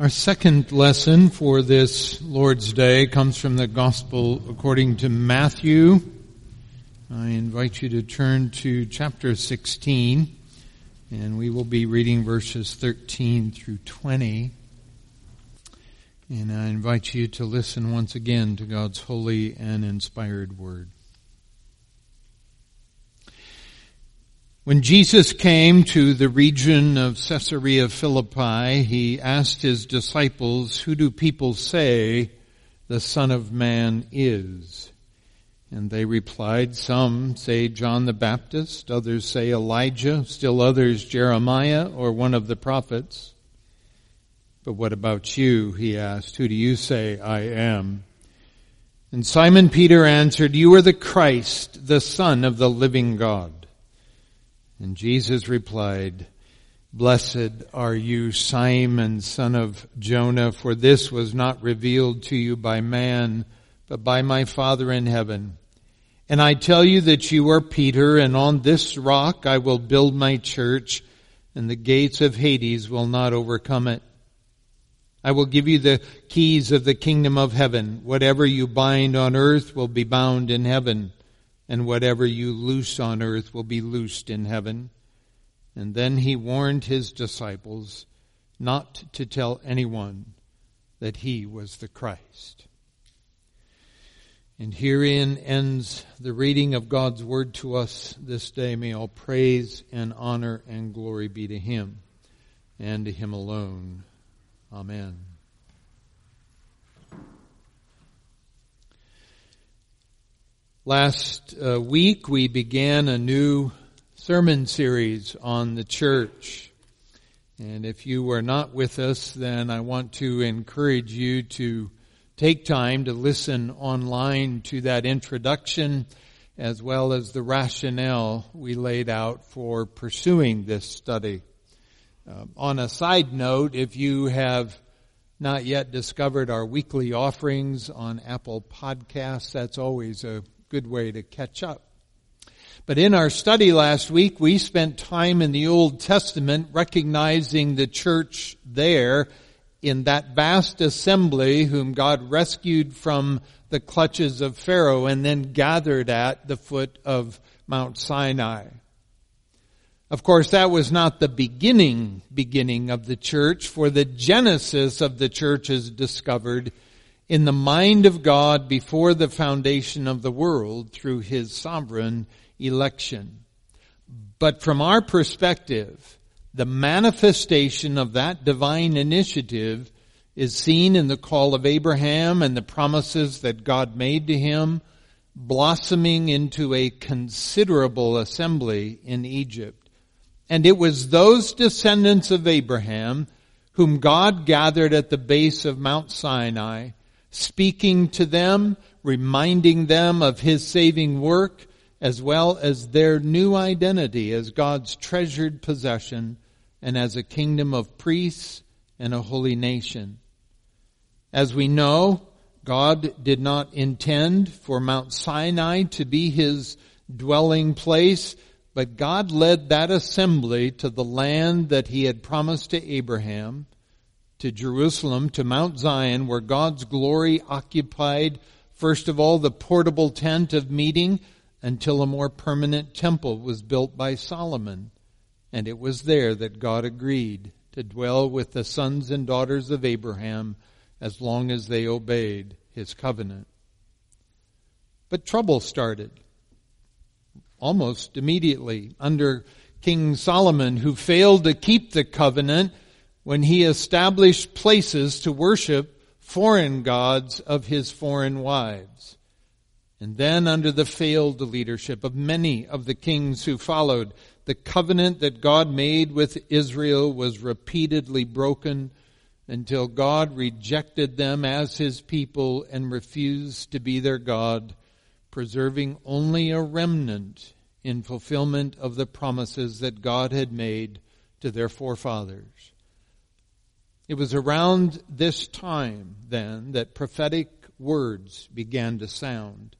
Our second lesson for this Lord's Day comes from the Gospel according to Matthew. I invite you to turn to chapter 16, and we will be reading verses 13 through 20. And I invite you to listen once again to God's holy and inspired word. When Jesus came to the region of Caesarea Philippi, he asked his disciples, who do people say the Son of Man is? And they replied, some say John the Baptist, others say Elijah, still others Jeremiah or one of the prophets. But what about you? He asked, who do you say I am? And Simon Peter answered, you are the Christ, the Son of the living God. And Jesus replied, Blessed are you, Simon, son of Jonah, for this was not revealed to you by man, but by my Father in heaven. And I tell you that you are Peter, and on this rock I will build my church, and the gates of Hades will not overcome it. I will give you the keys of the kingdom of heaven. Whatever you bind on earth will be bound in heaven and whatever you loose on earth will be loosed in heaven. And then he warned his disciples not to tell anyone that he was the Christ. And herein ends the reading of God's word to us this day. May all praise and honor and glory be to him and to him alone. Amen. Last uh, week we began a new sermon series on the church. And if you were not with us, then I want to encourage you to take time to listen online to that introduction as well as the rationale we laid out for pursuing this study. Uh, on a side note, if you have not yet discovered our weekly offerings on Apple Podcasts, that's always a good way to catch up. But in our study last week, we spent time in the Old Testament recognizing the church there in that vast assembly whom God rescued from the clutches of Pharaoh and then gathered at the foot of Mount Sinai. Of course, that was not the beginning, beginning of the church, for the genesis of the church is discovered in the mind of God before the foundation of the world through his sovereign election. But from our perspective, the manifestation of that divine initiative is seen in the call of Abraham and the promises that God made to him, blossoming into a considerable assembly in Egypt. And it was those descendants of Abraham whom God gathered at the base of Mount Sinai speaking to them, reminding them of His saving work, as well as their new identity as God's treasured possession and as a kingdom of priests and a holy nation. As we know, God did not intend for Mount Sinai to be His dwelling place, but God led that assembly to the land that He had promised to Abraham, to Jerusalem, to Mount Zion, where God's glory occupied, first of all, the portable tent of meeting until a more permanent temple was built by Solomon. And it was there that God agreed to dwell with the sons and daughters of Abraham as long as they obeyed his covenant. But trouble started almost immediately under King Solomon, who failed to keep the covenant when he established places to worship foreign gods of his foreign wives. And then under the failed leadership of many of the kings who followed, the covenant that God made with Israel was repeatedly broken until God rejected them as his people and refused to be their God, preserving only a remnant in fulfillment of the promises that God had made to their forefathers. It was around this time then that prophetic words began to sound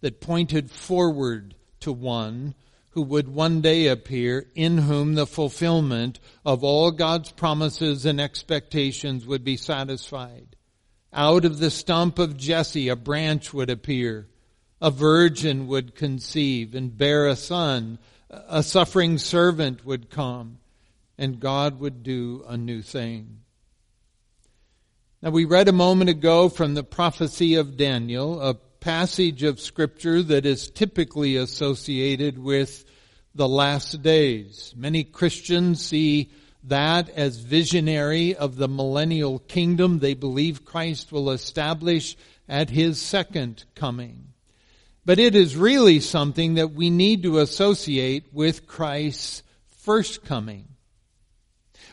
that pointed forward to one who would one day appear, in whom the fulfillment of all God's promises and expectations would be satisfied. Out of the stump of Jesse a branch would appear. A virgin would conceive and bear a son. A suffering servant would come and God would do a new thing. Now we read a moment ago from the prophecy of Daniel, a passage of scripture that is typically associated with the last days. Many Christians see that as visionary of the millennial kingdom they believe Christ will establish at his second coming. But it is really something that we need to associate with Christ's first coming.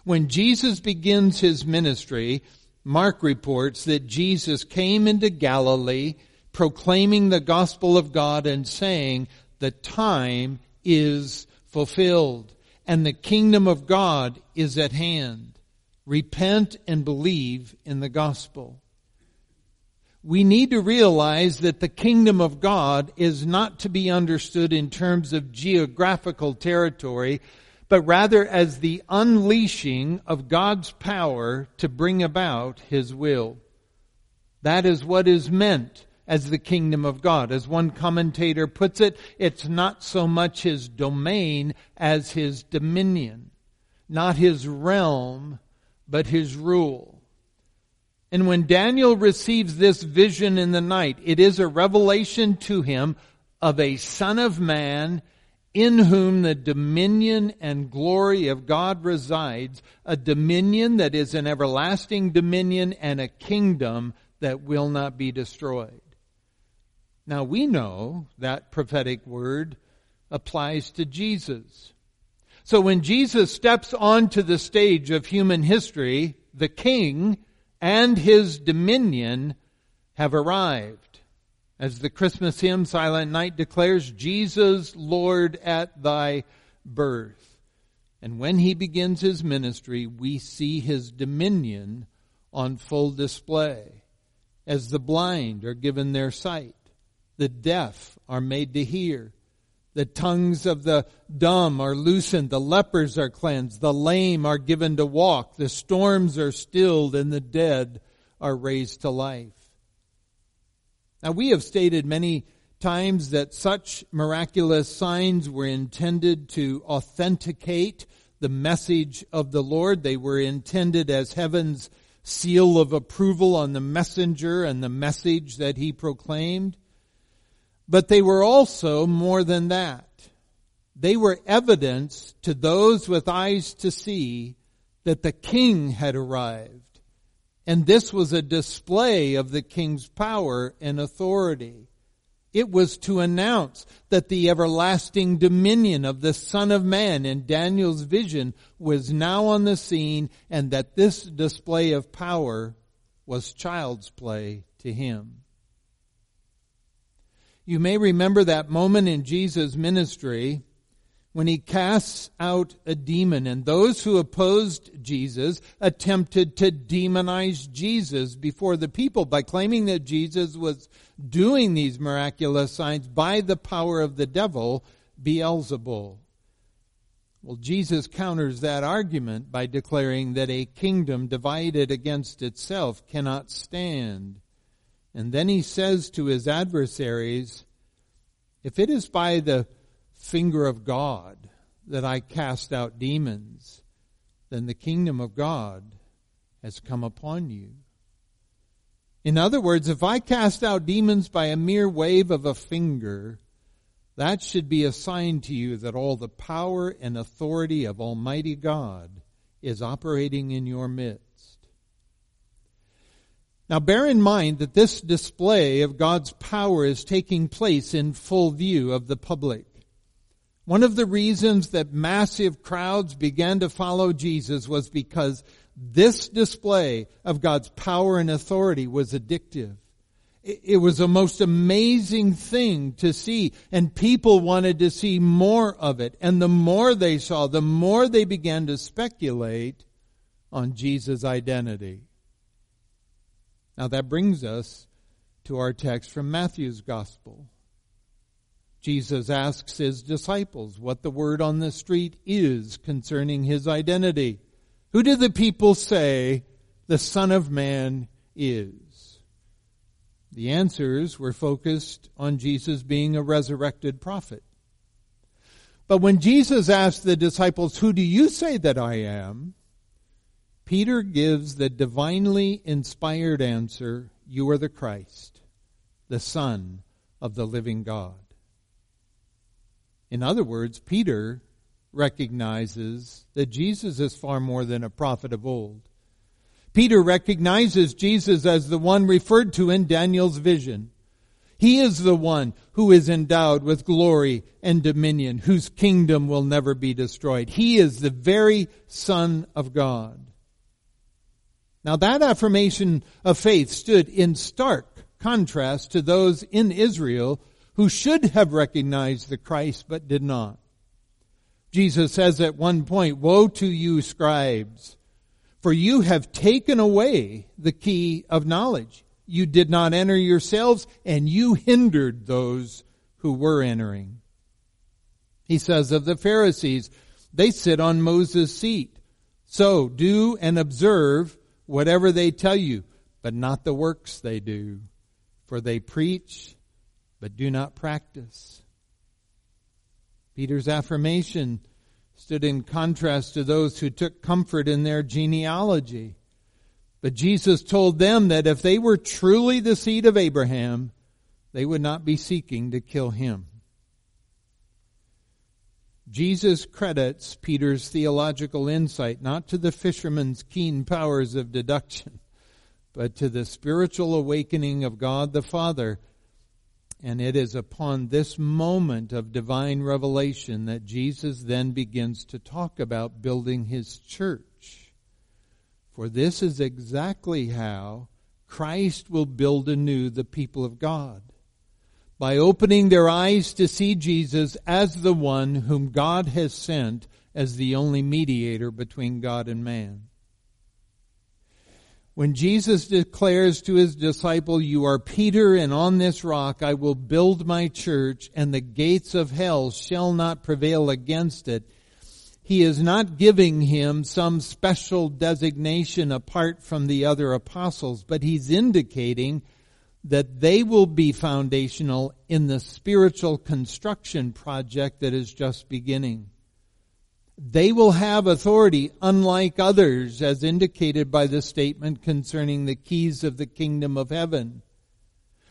When Jesus begins his ministry, Mark reports that Jesus came into Galilee proclaiming the gospel of God and saying, the time is fulfilled and the kingdom of God is at hand. Repent and believe in the gospel. We need to realize that the kingdom of God is not to be understood in terms of geographical territory, but rather as the unleashing of God's power to bring about His will. That is what is meant as the kingdom of God. As one commentator puts it, it's not so much his domain as his dominion. Not his realm, but his rule. And when Daniel receives this vision in the night, it is a revelation to him of a son of man in whom the dominion and glory of God resides, a dominion that is an everlasting dominion and a kingdom that will not be destroyed. Now we know that prophetic word applies to Jesus. So when Jesus steps onto the stage of human history, the king and his dominion have arrived. As the Christmas hymn Silent Night declares, Jesus, Lord, at thy birth. And when he begins his ministry, we see his dominion on full display as the blind are given their sight the deaf are made to hear. The tongues of the dumb are loosened. The lepers are cleansed. The lame are given to walk. The storms are stilled and the dead are raised to life. Now we have stated many times that such miraculous signs were intended to authenticate the message of the Lord. They were intended as heaven's seal of approval on the messenger and the message that he proclaimed. But they were also more than that. They were evidence to those with eyes to see that the king had arrived. And this was a display of the king's power and authority. It was to announce that the everlasting dominion of the Son of Man in Daniel's vision was now on the scene and that this display of power was child's play to him. You may remember that moment in Jesus' ministry when he casts out a demon and those who opposed Jesus attempted to demonize Jesus before the people by claiming that Jesus was doing these miraculous signs by the power of the devil, Beelzebul. Well, Jesus counters that argument by declaring that a kingdom divided against itself cannot stand. And then he says to his adversaries, If it is by the finger of God that I cast out demons, then the kingdom of God has come upon you. In other words, if I cast out demons by a mere wave of a finger, that should be a sign to you that all the power and authority of Almighty God is operating in your midst. Now bear in mind that this display of God's power is taking place in full view of the public. One of the reasons that massive crowds began to follow Jesus was because this display of God's power and authority was addictive. It was a most amazing thing to see and people wanted to see more of it. And the more they saw, the more they began to speculate on Jesus' identity. Now that brings us to our text from Matthew's Gospel. Jesus asks his disciples what the word on the street is concerning his identity. Who do the people say the Son of Man is? The answers were focused on Jesus being a resurrected prophet. But when Jesus asked the disciples, Who do you say that I am? Peter gives the divinely inspired answer, You are the Christ, the Son of the living God. In other words, Peter recognizes that Jesus is far more than a prophet of old. Peter recognizes Jesus as the one referred to in Daniel's vision. He is the one who is endowed with glory and dominion, whose kingdom will never be destroyed. He is the very Son of God. Now that affirmation of faith stood in stark contrast to those in Israel who should have recognized the Christ but did not. Jesus says at one point, Woe to you, scribes, for you have taken away the key of knowledge. You did not enter yourselves, and you hindered those who were entering. He says of the Pharisees, they sit on Moses' seat. So do and observe whatever they tell you, but not the works they do. For they preach but do not practice. Peter's affirmation stood in contrast to those who took comfort in their genealogy. But Jesus told them that if they were truly the seed of Abraham, they would not be seeking to kill him. Jesus credits Peter's theological insight not to the fisherman's keen powers of deduction, but to the spiritual awakening of God the Father and it is upon this moment of divine revelation that Jesus then begins to talk about building his church. For this is exactly how Christ will build anew the people of God. By opening their eyes to see Jesus as the one whom God has sent as the only mediator between God and man. When Jesus declares to his disciple, you are Peter and on this rock I will build my church and the gates of hell shall not prevail against it. He is not giving him some special designation apart from the other apostles, but he's indicating that they will be foundational in the spiritual construction project that is just beginning. They will have authority unlike others as indicated by the statement concerning the keys of the kingdom of heaven.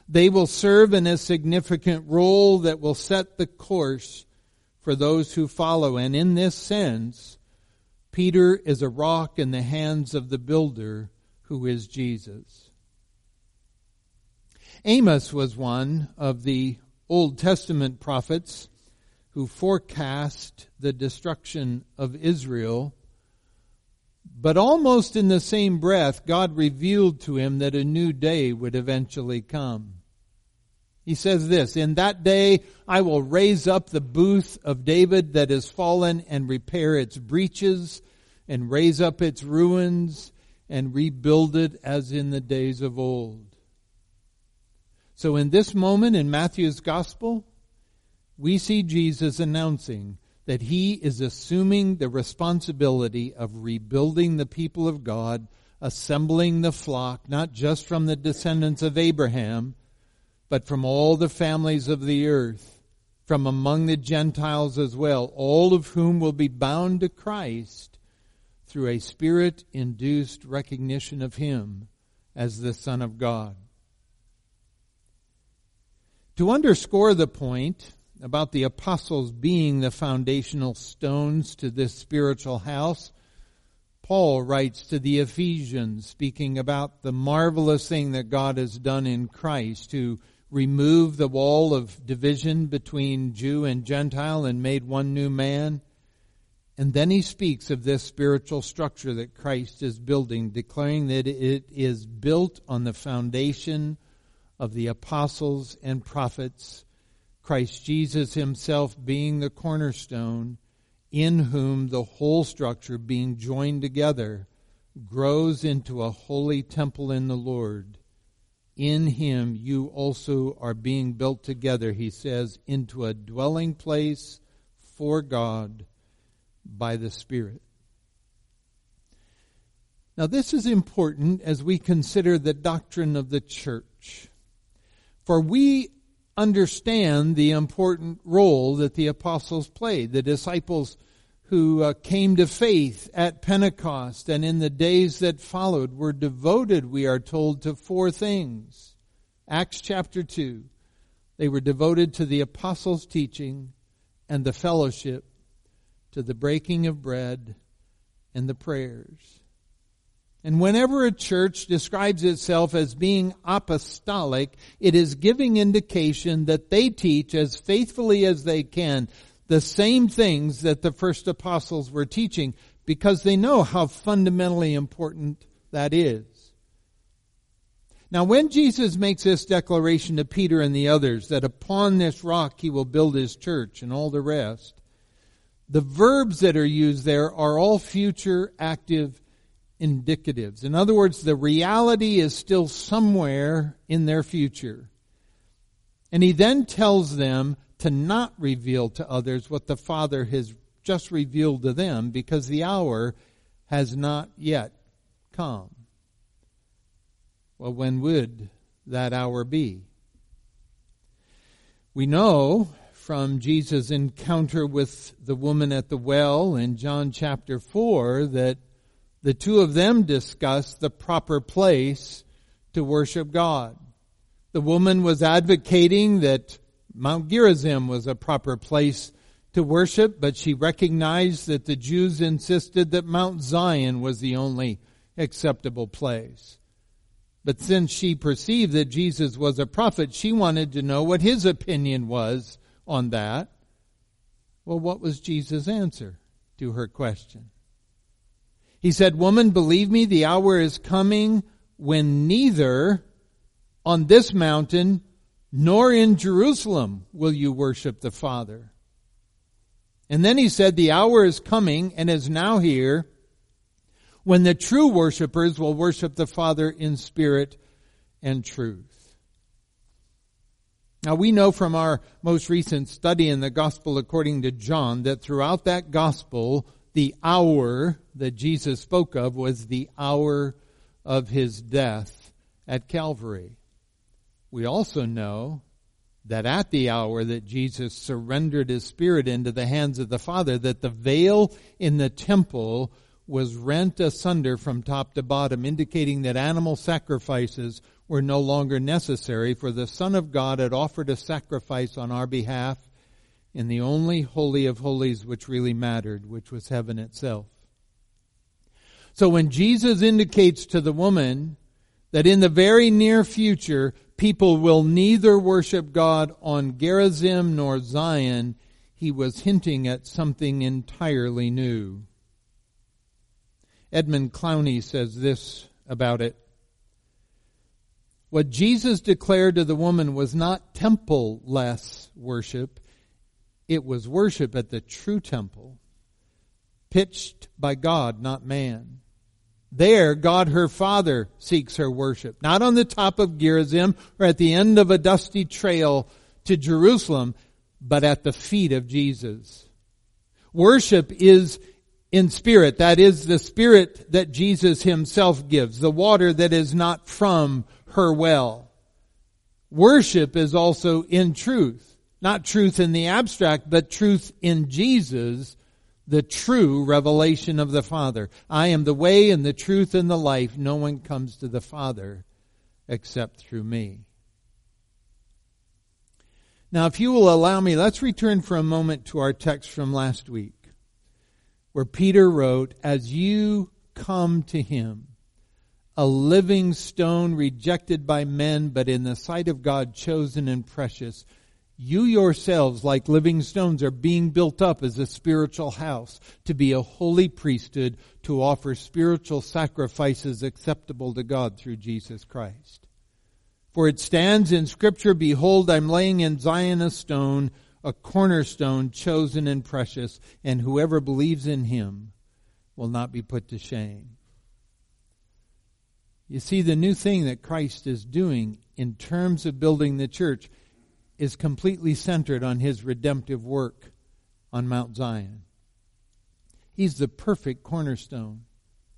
They will serve in a significant role that will set the course for those who follow. And in this sense, Peter is a rock in the hands of the builder who is Jesus. Amos was one of the Old Testament prophets who forecast the destruction of Israel. But almost in the same breath, God revealed to him that a new day would eventually come. He says this, In that day I will raise up the booth of David that is fallen and repair its breaches and raise up its ruins and rebuild it as in the days of old. So in this moment in Matthew's gospel, we see Jesus announcing that he is assuming the responsibility of rebuilding the people of God, assembling the flock, not just from the descendants of Abraham, but from all the families of the earth, from among the Gentiles as well, all of whom will be bound to Christ through a spirit induced recognition of him as the Son of God. To underscore the point, about the apostles being the foundational stones to this spiritual house, Paul writes to the Ephesians, speaking about the marvelous thing that God has done in Christ to remove the wall of division between Jew and Gentile and made one new man. And then he speaks of this spiritual structure that Christ is building, declaring that it is built on the foundation of the apostles and prophets Christ Jesus himself being the cornerstone, in whom the whole structure being joined together grows into a holy temple in the Lord, in him you also are being built together, he says, into a dwelling place for God by the Spirit. Now, this is important as we consider the doctrine of the church. For we understand the important role that the apostles played. The disciples who uh, came to faith at Pentecost and in the days that followed were devoted, we are told, to four things. Acts chapter 2. They were devoted to the apostles' teaching and the fellowship, to the breaking of bread and the prayers. And whenever a church describes itself as being apostolic, it is giving indication that they teach as faithfully as they can the same things that the first apostles were teaching because they know how fundamentally important that is. Now when Jesus makes this declaration to Peter and the others that upon this rock he will build his church and all the rest, the verbs that are used there are all future active indicatives. In other words, the reality is still somewhere in their future. And he then tells them to not reveal to others what the Father has just revealed to them because the hour has not yet come. Well, when would that hour be? We know from Jesus' encounter with the woman at the well in John chapter 4 that the two of them discussed the proper place to worship God. The woman was advocating that Mount Gerizim was a proper place to worship, but she recognized that the Jews insisted that Mount Zion was the only acceptable place. But since she perceived that Jesus was a prophet, she wanted to know what his opinion was on that. Well, what was Jesus' answer to her question? He said, Woman, believe me, the hour is coming when neither on this mountain nor in Jerusalem will you worship the Father. And then he said, The hour is coming and is now here when the true worshipers will worship the Father in spirit and truth. Now we know from our most recent study in the Gospel according to John that throughout that Gospel, the hour that Jesus spoke of was the hour of his death at Calvary. We also know that at the hour that Jesus surrendered his spirit into the hands of the Father, that the veil in the temple was rent asunder from top to bottom, indicating that animal sacrifices were no longer necessary, for the Son of God had offered a sacrifice on our behalf in the only Holy of Holies which really mattered, which was heaven itself. So when Jesus indicates to the woman that in the very near future, people will neither worship God on Gerizim nor Zion, he was hinting at something entirely new. Edmund Clowney says this about it. What Jesus declared to the woman was not temple-less worship. It was worship at the true temple, pitched by God, not man. There, God her Father seeks her worship. Not on the top of Gerizim or at the end of a dusty trail to Jerusalem, but at the feet of Jesus. Worship is in spirit. That is the spirit that Jesus himself gives. The water that is not from her well. Worship is also in truth. Not truth in the abstract, but truth in Jesus, the true revelation of the Father. I am the way and the truth and the life. No one comes to the Father except through me. Now, if you will allow me, let's return for a moment to our text from last week, where Peter wrote, As you come to him, a living stone rejected by men, but in the sight of God chosen and precious, you yourselves, like living stones, are being built up as a spiritual house to be a holy priesthood to offer spiritual sacrifices acceptable to God through Jesus Christ. For it stands in scripture, behold, I'm laying in Zion a stone, a cornerstone chosen and precious, and whoever believes in him will not be put to shame. You see, the new thing that Christ is doing in terms of building the church is completely centered on his redemptive work on Mount Zion. He's the perfect cornerstone.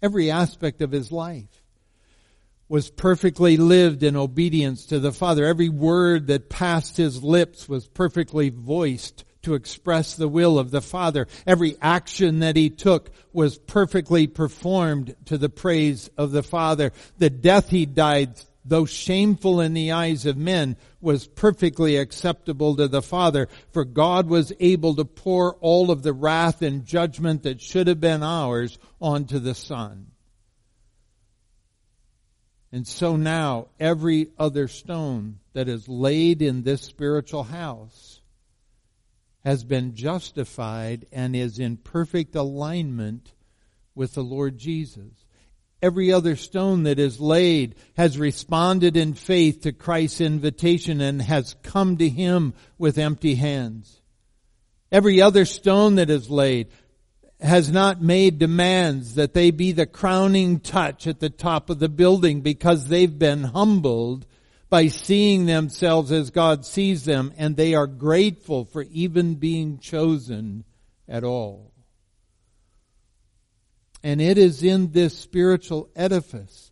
Every aspect of his life was perfectly lived in obedience to the Father. Every word that passed his lips was perfectly voiced to express the will of the Father. Every action that he took was perfectly performed to the praise of the Father. The death he died, though shameful in the eyes of men, was perfectly acceptable to the Father, for God was able to pour all of the wrath and judgment that should have been ours onto the Son. And so now every other stone that is laid in this spiritual house has been justified and is in perfect alignment with the Lord Jesus. Every other stone that is laid has responded in faith to Christ's invitation and has come to Him with empty hands. Every other stone that is laid has not made demands that they be the crowning touch at the top of the building because they've been humbled by seeing themselves as God sees them, and they are grateful for even being chosen at all. And it is in this spiritual edifice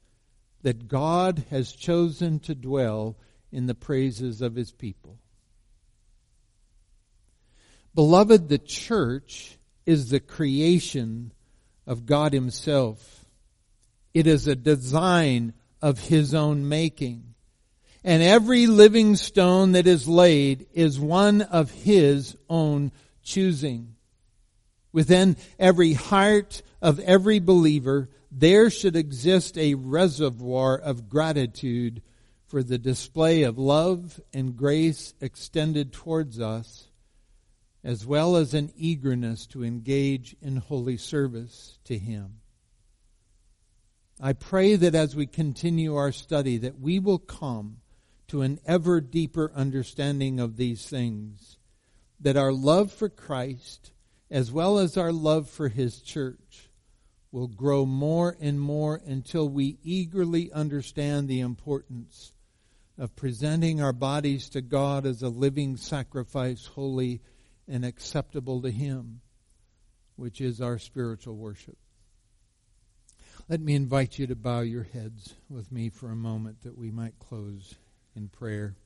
that God has chosen to dwell in the praises of his people. Beloved, the church is the creation of God himself. It is a design of his own making and every living stone that is laid is one of his own choosing. Within every heart of every believer, there should exist a reservoir of gratitude for the display of love and grace extended towards us, as well as an eagerness to engage in holy service to Him. I pray that as we continue our study that we will come to an ever deeper understanding of these things, that our love for Christ, as well as our love for His church, will grow more and more until we eagerly understand the importance of presenting our bodies to God as a living sacrifice, holy and acceptable to Him, which is our spiritual worship. Let me invite you to bow your heads with me for a moment that we might close in prayer.